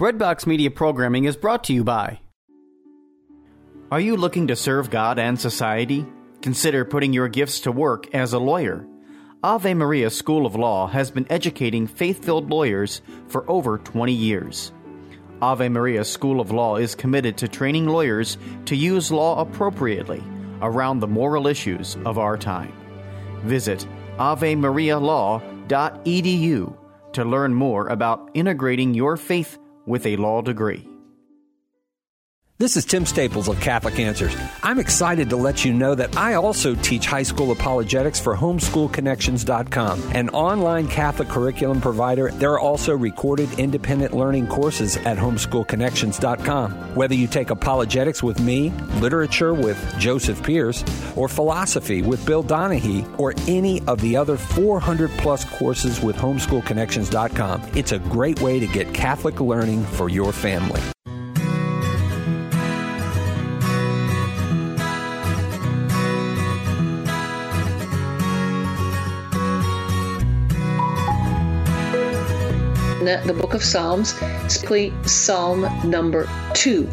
Breadbox Media programming is brought to you by. Are you looking to serve God and society? Consider putting your gifts to work as a lawyer. Ave Maria School of Law has been educating faith filled lawyers for over 20 years. Ave Maria School of Law is committed to training lawyers to use law appropriately around the moral issues of our time. Visit avemarialaw.edu to learn more about integrating your faith with a law degree. This is Tim Staples of Catholic Answers. I'm excited to let you know that I also teach high school apologetics for homeschoolconnections.com, an online Catholic curriculum provider. There are also recorded independent learning courses at homeschoolconnections.com. Whether you take apologetics with me, literature with Joseph Pearce, or philosophy with Bill Donahue, or any of the other 400 plus courses with homeschoolconnections.com, it's a great way to get Catholic learning for your family. The book of Psalms, specifically Psalm number two,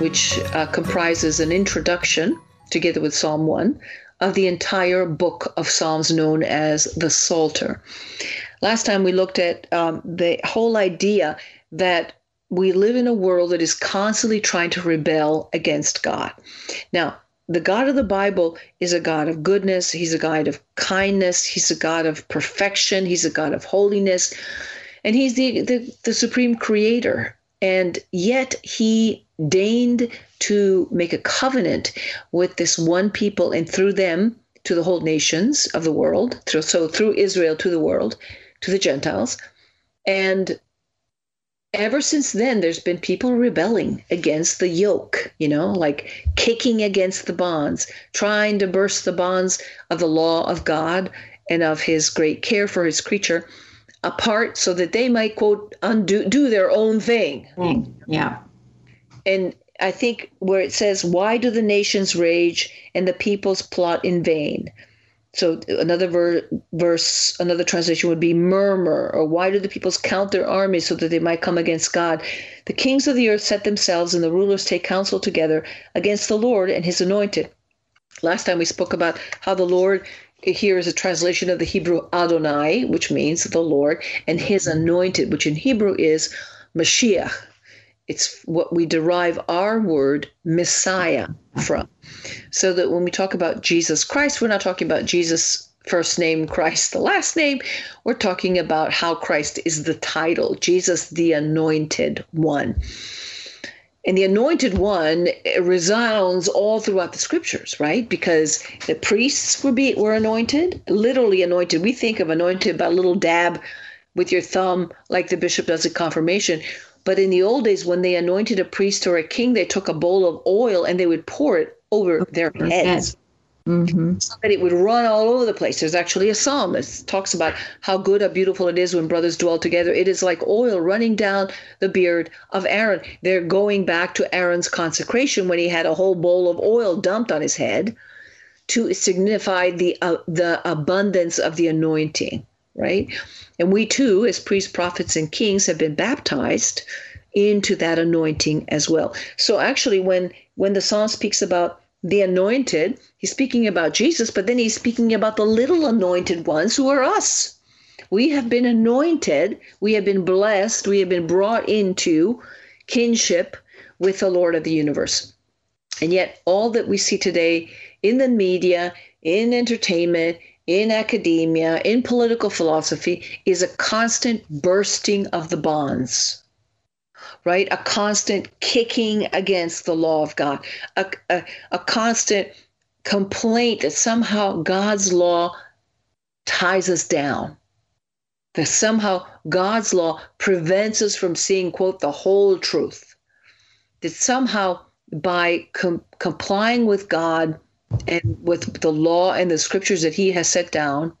which uh, comprises an introduction, together with Psalm one, of the entire book of Psalms known as the Psalter. Last time we looked at um, the whole idea that we live in a world that is constantly trying to rebel against God. Now, the God of the Bible is a God of goodness. He's a God of kindness. He's a God of perfection. He's a God of holiness and he's the, the, the supreme creator. And yet he deigned to make a covenant with this one people and through them to the whole nations of the world. So through Israel to the world, to the Gentiles. And ever since then, there's been people rebelling against the yoke, you know, like kicking against the bonds, trying to burst the bonds of the law of God and of his great care for his creature apart so that they might quote undo do their own thing. Mm, yeah. And I think where it says, "Why do the nations rage and the peoples plot in vain?" So another ver- verse, another translation would be murmur, or why do the peoples count their armies so that they might come against God? The kings of the earth set themselves, and the rulers take counsel together against the Lord and His anointed. Last time we spoke about how the Lord here is a translation of the Hebrew Adonai, which means the Lord, and his mm-hmm. anointed, which in Hebrew is Mashiach. It's what we derive our word Messiah from. So that when we talk about Jesus Christ, we're not talking about Jesus first name, Christ the last name. We're talking about how Christ is the title, Jesus the anointed one. And the anointed one resounds all throughout the scriptures, right? Because the priests were be, were anointed, literally anointed. We think of anointed by a little dab with your thumb, like the bishop does at confirmation. But in the old days, when they anointed a priest or a king, they took a bowl of oil and they would pour it over their heads mm-hmm. so that it would run all over the place. There's actually a psalm that talks about how good or beautiful it is when brothers dwell together. It is like oil running down the beard of Aaron. They're going back to Aaron's consecration when he had a whole bowl of oil dumped on his head to signify the uh, the abundance of the anointing, right? And we too, as priests, prophets, and kings, have been baptized into that anointing as well. So actually, when when the psalm speaks about the anointed, he's speaking about Jesus, but then he's speaking about the little anointed ones who are us. We have been anointed, we have been blessed, we have been brought into kinship with the Lord of the universe. And yet, all that we see today in the media, in entertainment, in academia, in political philosophy is a constant bursting of the bonds right? A constant kicking against the law of God, a, a, a constant complaint that somehow God's law ties us down, that somehow God's law prevents us from seeing, quote, the whole truth, that somehow by com- complying with God and with the law and the scriptures that He has set down,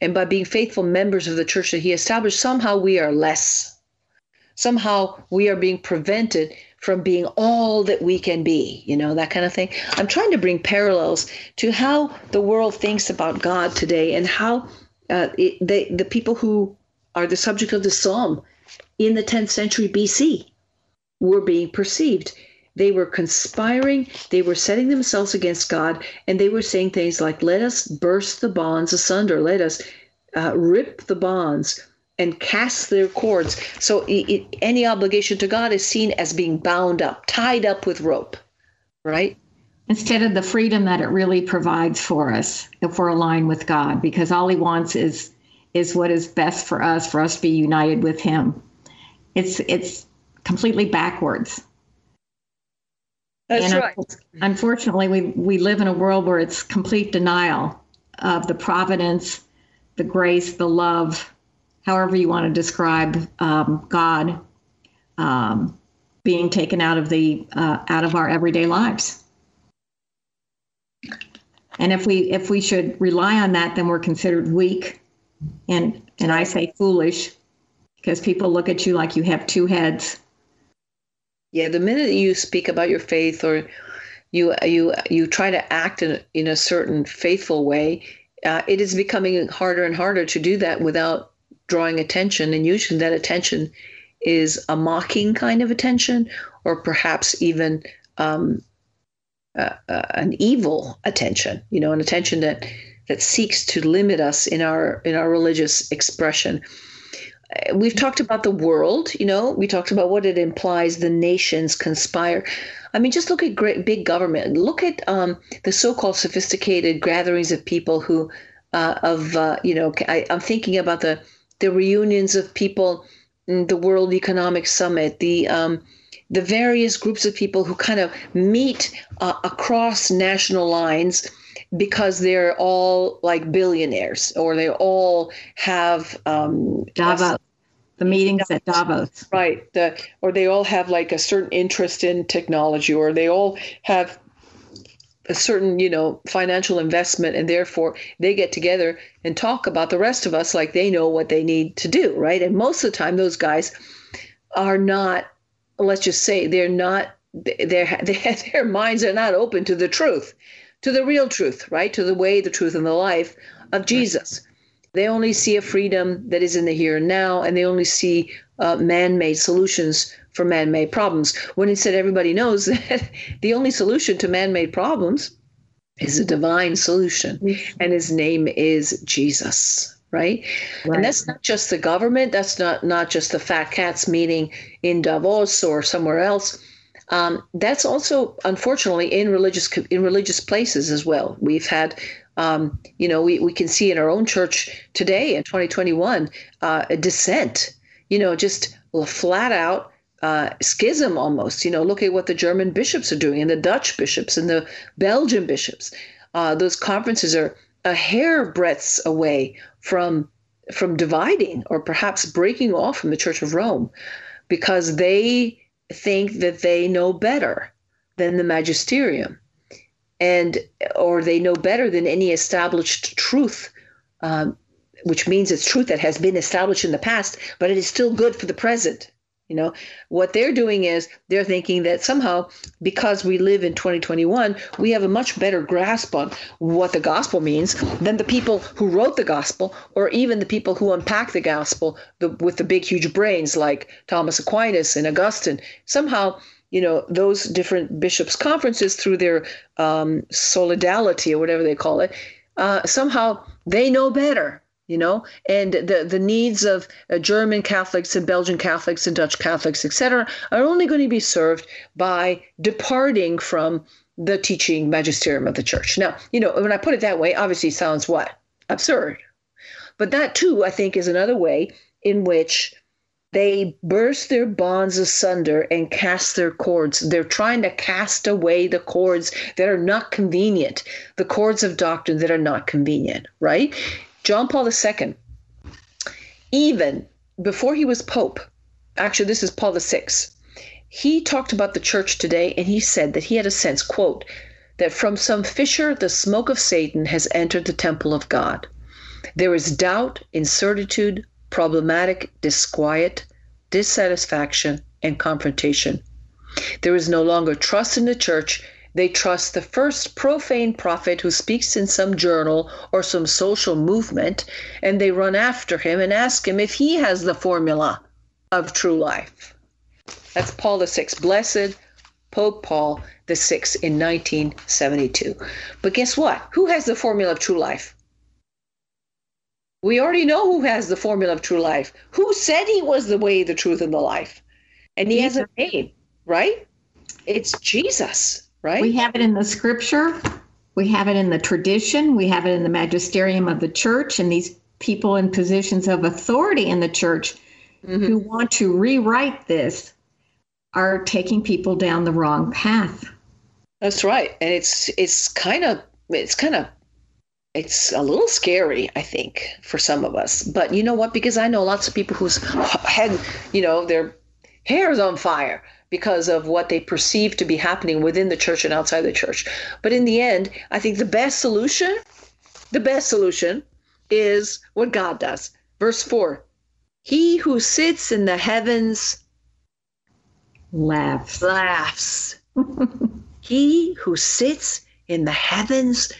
and by being faithful members of the church that He established, somehow we are less somehow we are being prevented from being all that we can be, you know, that kind of thing. I'm trying to bring parallels to how the world thinks about God today and how uh, it, they, the people who are the subject of the psalm in the 10th century BC, were being perceived. They were conspiring, they were setting themselves against God, and they were saying things like, Let us burst the bonds asunder, let us uh, rip the bonds and cast their cords. So it, it, any obligation to God is seen as being bound up, tied up with rope, right? Instead of the freedom that it really provides for us if we're aligned with God, because all He wants is is what is best for us, for us to be united with Him. It's it's completely backwards. That's and right. Unfortunately, we, we live in a world where it's complete denial of the providence, the grace, the love, however you want to describe um, God um, being taken out of the uh, out of our everyday lives. And if we if we should rely on that, then we're considered weak, and and I say foolish, because people look at you like you have two heads yeah, the minute you speak about your faith or you you you try to act in, in a certain faithful way, uh, it is becoming harder and harder to do that without drawing attention. And usually, that attention is a mocking kind of attention, or perhaps even um, uh, uh, an evil attention. You know, an attention that that seeks to limit us in our in our religious expression we've talked about the world, you know, we talked about what it implies the nations conspire. I mean, just look at great big government. Look at um, the so-called sophisticated gatherings of people who, uh, of uh, you know, I, am thinking about the the reunions of people, the World Economic Summit, the um, the various groups of people who kind of meet uh, across national lines because they're all like billionaires or they all have um, Davos. The meetings at Davos. Right. The, or they all have like a certain interest in technology or they all have a certain, you know, financial investment and therefore they get together and talk about the rest of us like they know what they need to do, right? And most of the time those guys are not let's just say they're not their their minds are not open to the truth to the real truth, right? To the way, the truth, and the life of Jesus. They only see a freedom that is in the here and now, and they only see uh, man made solutions for man made problems. When instead, everybody knows that the only solution to man made problems is a divine solution, and his name is Jesus. Right? right? And that's not just the government. That's not not just the fat cats meeting in Davos or somewhere else. Um, that's also unfortunately in religious in religious places as well. We've had um, you know, we, we can see in our own church today in 2021 uh, a dissent, you know, just flat out uh, schism almost. You know, look at what the German bishops are doing and the Dutch bishops and the Belgian bishops. Uh, those conferences are a hair breadths away from from dividing or perhaps breaking off from the Church of Rome because they think that they know better than the magisterium and or they know better than any established truth um, which means it's truth that has been established in the past but it is still good for the present you know? What they're doing is they're thinking that somehow because we live in 2021 we have a much better grasp on what the gospel means than the people who wrote the gospel or even the people who unpack the gospel the, with the big huge brains like thomas aquinas and augustine. Somehow you know those different bishops conferences through their um, solidarity or whatever they call it uh, somehow they know better you know, and the, the needs of uh, German Catholics and Belgian Catholics and Dutch Catholics, etc., are only going to be served by departing from the teaching magisterium of the church. Now, you know, when I put it that way, obviously sounds what? Absurd. But that too, I think, is another way in which they burst their bonds asunder and cast their cords. They're trying to cast away the cords that are not convenient, the cords of doctrine that are not convenient, right? John Paul II, even before he was Pope, actually, this is Paul VI, he talked about the church today and he said that he had a sense, quote, that from some fissure the smoke of Satan has entered the temple of God. There is doubt, incertitude, problematic disquiet, dissatisfaction, and confrontation. There is no longer trust in the church they trust the first profane prophet who speaks in some journal or some social movement, and they run after him and ask him if he has the formula of true life. That's Paul Sixth. Blessed Pope Paul Sixth in 1972. But guess what? Who has the formula of true life? We already know who has the formula of true life. Who said he was the way, the truth, and the life? And he has a name, right? It's Jesus, right? We have it in the scripture. We have it in the tradition. We have it in the magisterium of the church. And these people in positions of authority in the church mm-hmm. who want to rewrite this are taking people down the wrong path. That's right. And it's it's kind of it's kind of it's a little scary, I think, for some of us. But you know what? Because I know lots of people whose head, you know, their hair is on fire because of what they perceive to be happening within the church and outside the church. But in the end, I think the best solution, the best solution is what God does. Verse 4 He who sits in the heavens laughs. Laughs. he who sits in the heavens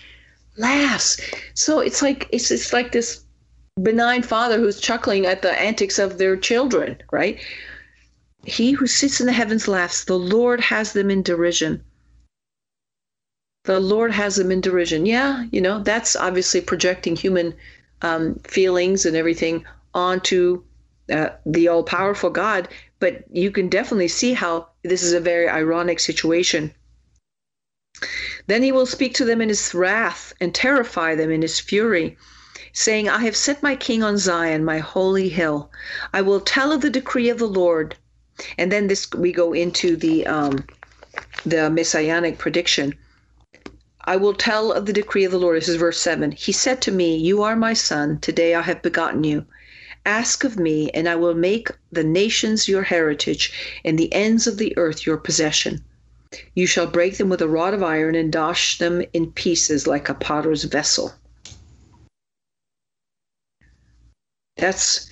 laughs. So it's like it's it's like this benign father who's chuckling at the antics of their children, right? He who sits in the heavens laughs. The Lord has them in derision. The Lord has them in derision. Yeah, you know, that's obviously projecting human um, feelings and everything onto uh, the all powerful God. But you can definitely see how this is a very ironic situation. Then he will speak to them in his wrath and terrify them in his fury saying, I have set my king on Zion, my holy hill. I will tell of the decree of the Lord. And then this we go into the um, the messianic prediction. I will tell of the decree of the Lord. This is verse 7. He said to me, You are my son. Today I have begotten you. Ask of me, and I will make the nations your heritage, and the ends of the earth your possession. You shall break them with a rod of iron and dash them in pieces like a potter's vessel. That's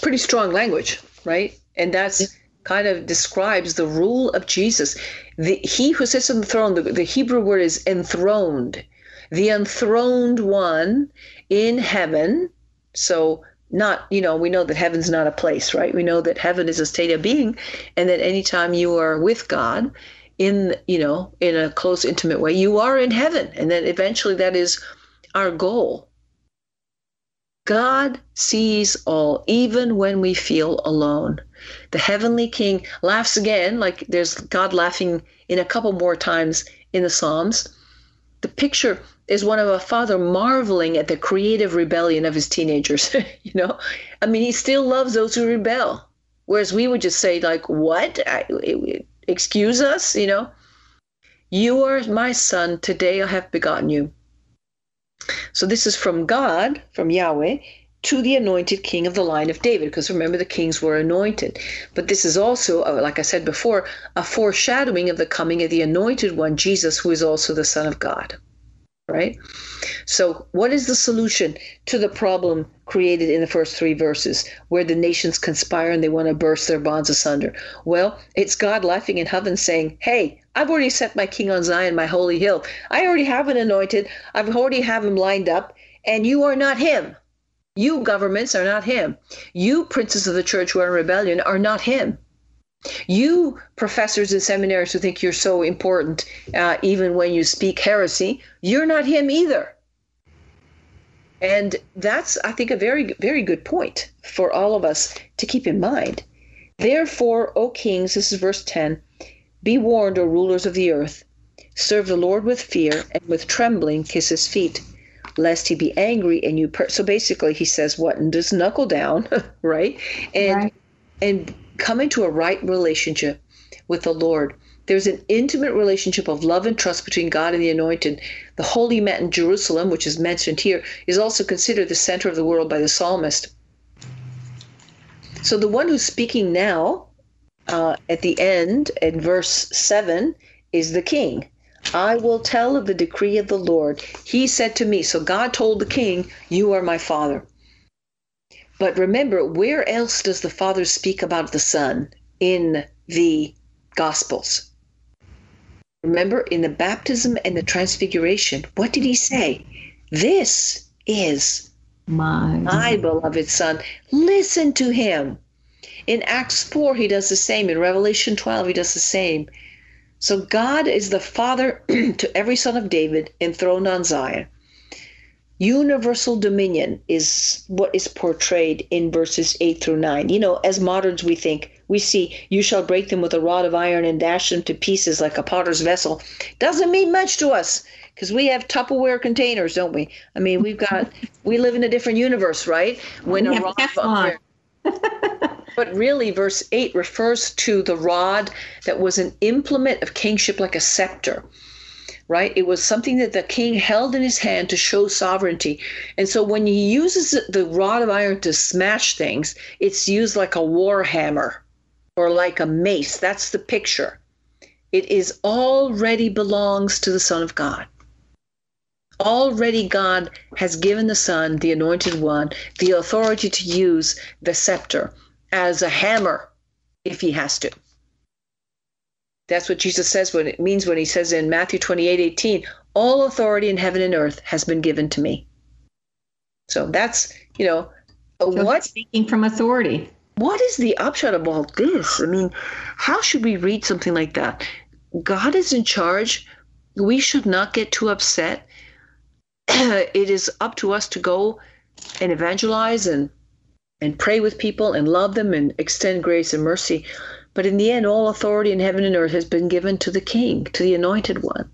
pretty strong language, right? And that's kind of describes the rule of Jesus. The, he who sits on the throne, the, the Hebrew word is enthroned. The enthroned one in heaven. So, not, you know, we know that heaven's not a place, right? We know that heaven is a state of being, and that anytime you are with God in, you know, in a close, intimate way, you are in heaven. And then eventually that is our goal. God sees all, even when we feel alone. The heavenly king laughs again, like there's God laughing in a couple more times in the Psalms. The picture is one of a father marveling at the creative rebellion of his teenagers. you know, I mean, he still loves those who rebel, whereas we would just say, like, "What? I, excuse us?" You know. You are my son. Today I have begotten you. So this is from God, from Yahweh, to the anointed king of the line of David, because remember the kings were anointed. But this is also, uh, like I said before, a foreshadowing of the coming of the anointed one, Jesus, who is also the Son of God. Right? So, what is the solution to the problem created in the first three verses where the nations conspire and they want to burst their bonds asunder? Well, it's God laughing in heaven saying, Hey, I've already set my king on Zion, my holy hill. I already have an anointed. I've already have him lined up, and you are not him. You governments are not him. You princes of the church who are in rebellion are not him. You professors and seminaries who think you're so important, uh, even when you speak heresy, you're not him either. And that's, I think, a very, very good point for all of us to keep in mind. Therefore, O kings, this is verse 10 be warned, O rulers of the earth. Serve the Lord with fear and with trembling kiss his feet lest he be angry and you per- so basically he says what and just knuckle down right and right. and come into a right relationship with the lord there's an intimate relationship of love and trust between god and the anointed the holy met in jerusalem which is mentioned here is also considered the center of the world by the psalmist so the one who's speaking now uh, at the end in verse 7 is the king I will tell of the decree of the Lord. He said to me, so God told the king, You are my father. But remember, where else does the Father speak about the Son? In the Gospels. Remember, in the baptism and the transfiguration, what did he say? This is my, my beloved Son. Listen to him. In Acts 4, he does the same. In Revelation 12, he does the same. So God is the father to every son of David enthroned on Zion. Universal dominion is what is portrayed in verses 8 through 9. You know, as moderns, we think, we see, you shall break them with a rod of iron and dash them to pieces like a potter's vessel. Doesn't mean much to us because we have Tupperware containers, don't we? I mean, we've got, we live in a different universe, right? When we a rod of iron. But really, verse 8 refers to the rod that was an implement of kingship like a scepter, right? It was something that the king held in his hand to show sovereignty. And so when he uses the rod of iron to smash things, it's used like a war hammer or like a mace. That's the picture. It is already belongs to the Son of God. Already God has given the Son, the anointed one, the authority to use the scepter as a hammer if he has to. That's what Jesus says when it means when he says in Matthew 28 18, all authority in heaven and earth has been given to me. So that's, you know, so what speaking from authority. What is the upshot of all this? I mean, how should we read something like that? God is in charge. We should not get too upset. it is up to us to go and evangelize and and pray with people and love them and extend grace and mercy. But in the end, all authority in heaven and earth has been given to the King, to the Anointed One.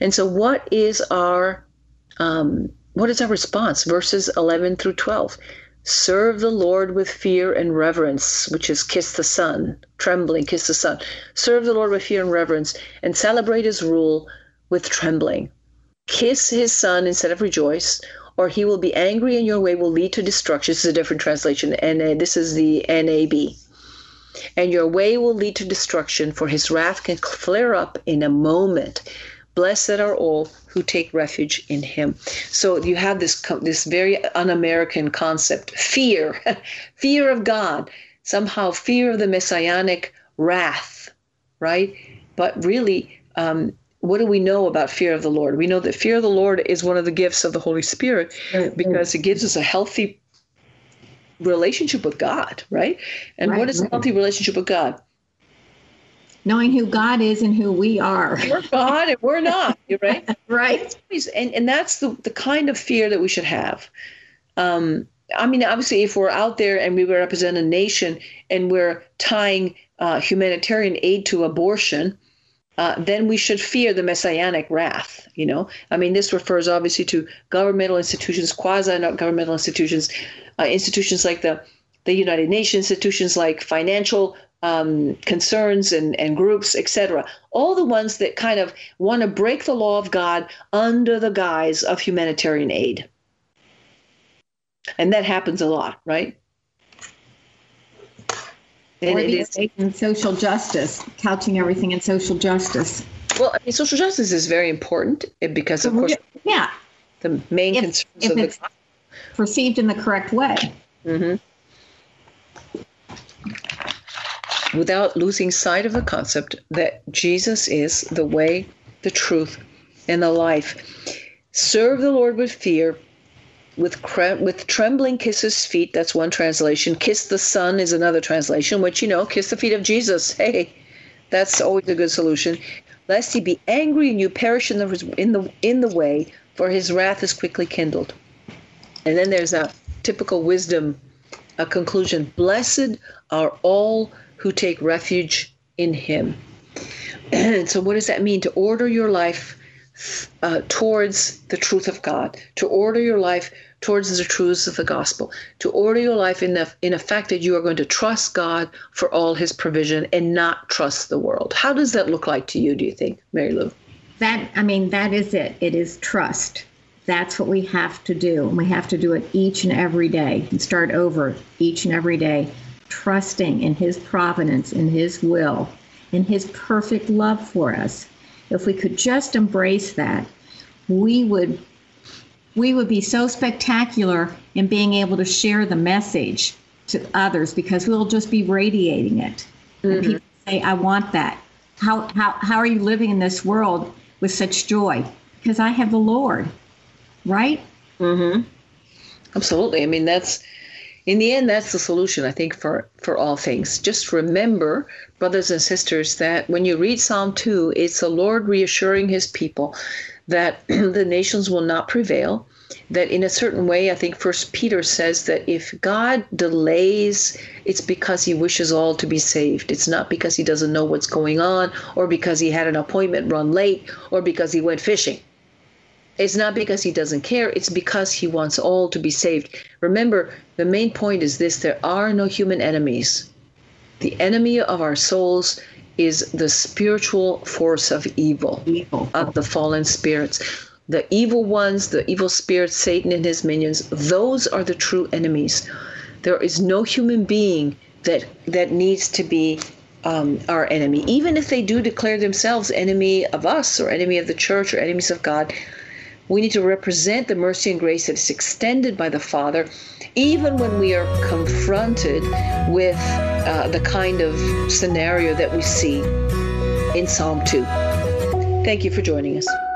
And so, what is our um, what is our response? Verses 11 through 12. Serve the Lord with fear and reverence, which is kiss the Son, trembling, kiss the Son. Serve the Lord with fear and reverence, and celebrate his rule with trembling. Kiss his Son instead of rejoice, or he will be angry and your way will lead to destruction. This is a different translation, and this is the NAB. And your way will lead to destruction, for his wrath can flare up in a moment. Blessed are all who take refuge in him. So you have this this very un-American concept: fear, fear of God, somehow fear of the messianic wrath, right? But really, um, what do we know about fear of the Lord? We know that fear of the Lord is one of the gifts of the Holy Spirit because it gives us a healthy relationship with God, right? And right, what is right. a healthy relationship with God? Knowing who God is and who we are. We're God and we're not, right? right. And, and that's the, the kind of fear that we should have. Um, I mean, obviously, if we're out there and we represent a nation and we're tying uh, humanitarian aid to abortion, uh, then we should fear the messianic wrath. You know, I mean, this refers obviously to governmental institutions, quasi-governmental institutions, uh, institutions like the the United Nations, institutions like financial um, concerns and, and groups, etc. All the ones that kind of want to break the law of God under the guise of humanitarian aid. And that happens a lot, right? And or it is in social justice, couching everything in social justice. Well, I mean, social justice is very important eh, because, of course, yeah, the main if, concerns if of it's the perceived in the correct way. Mm-hmm. Without losing sight of the concept that Jesus is the way, the truth, and the life. Serve the Lord with fear, with cre- with trembling kiss his feet. That's one translation. Kiss the Son is another translation. Which you know, kiss the feet of Jesus. Hey, that's always a good solution. Lest he be angry and you perish in the in the in the way, for his wrath is quickly kindled. And then there's a typical wisdom, a conclusion. Blessed are all who take refuge in him. And so, what does that mean? To order your life uh, towards the truth of God, to order your life towards the truths of the gospel, to order your life in the in the fact that you are going to trust God for all His provision and not trust the world. How does that look like to you? Do you think, Mary Lou? That I mean, that is it. It is trust. That's what we have to do, and we have to do it each and every day, and start over each and every day, trusting in His providence, in His will, in His perfect love for us if we could just embrace that, we would we would be so spectacular in being able to share the message to others because we'll just be radiating it. Mm-hmm. And people say, I want that. How, how, how are you living in this world with such joy? Because I have the Lord, right? Mm-hmm. Absolutely. I mean, that's, in the end, that's the solution, I think, for, for all things. Just remember, brothers and sisters, that when you read Psalm 2, it's the Lord reassuring his people that the nations will not prevail. That in a certain way, I think First Peter says that if God delays, it's because he wishes all to be saved. It's not because he doesn't know what's going on, or because he had an appointment run late, or because he went fishing. It's not because he doesn't care, it's because he wants all to be saved. Remember, the main point is this there are no human enemies. The enemy of our souls is the spiritual force of evil, evil. of the fallen spirits. The evil ones, the evil spirits, Satan and his minions, those are the true enemies. There is no human being that that needs to be um, our enemy, even if they do declare themselves enemy of us or enemy of the church or enemies of God. We need to represent the mercy and grace that is extended by the Father, even when we are confronted with uh, the kind of scenario that we see in Psalm 2. Thank you for joining us.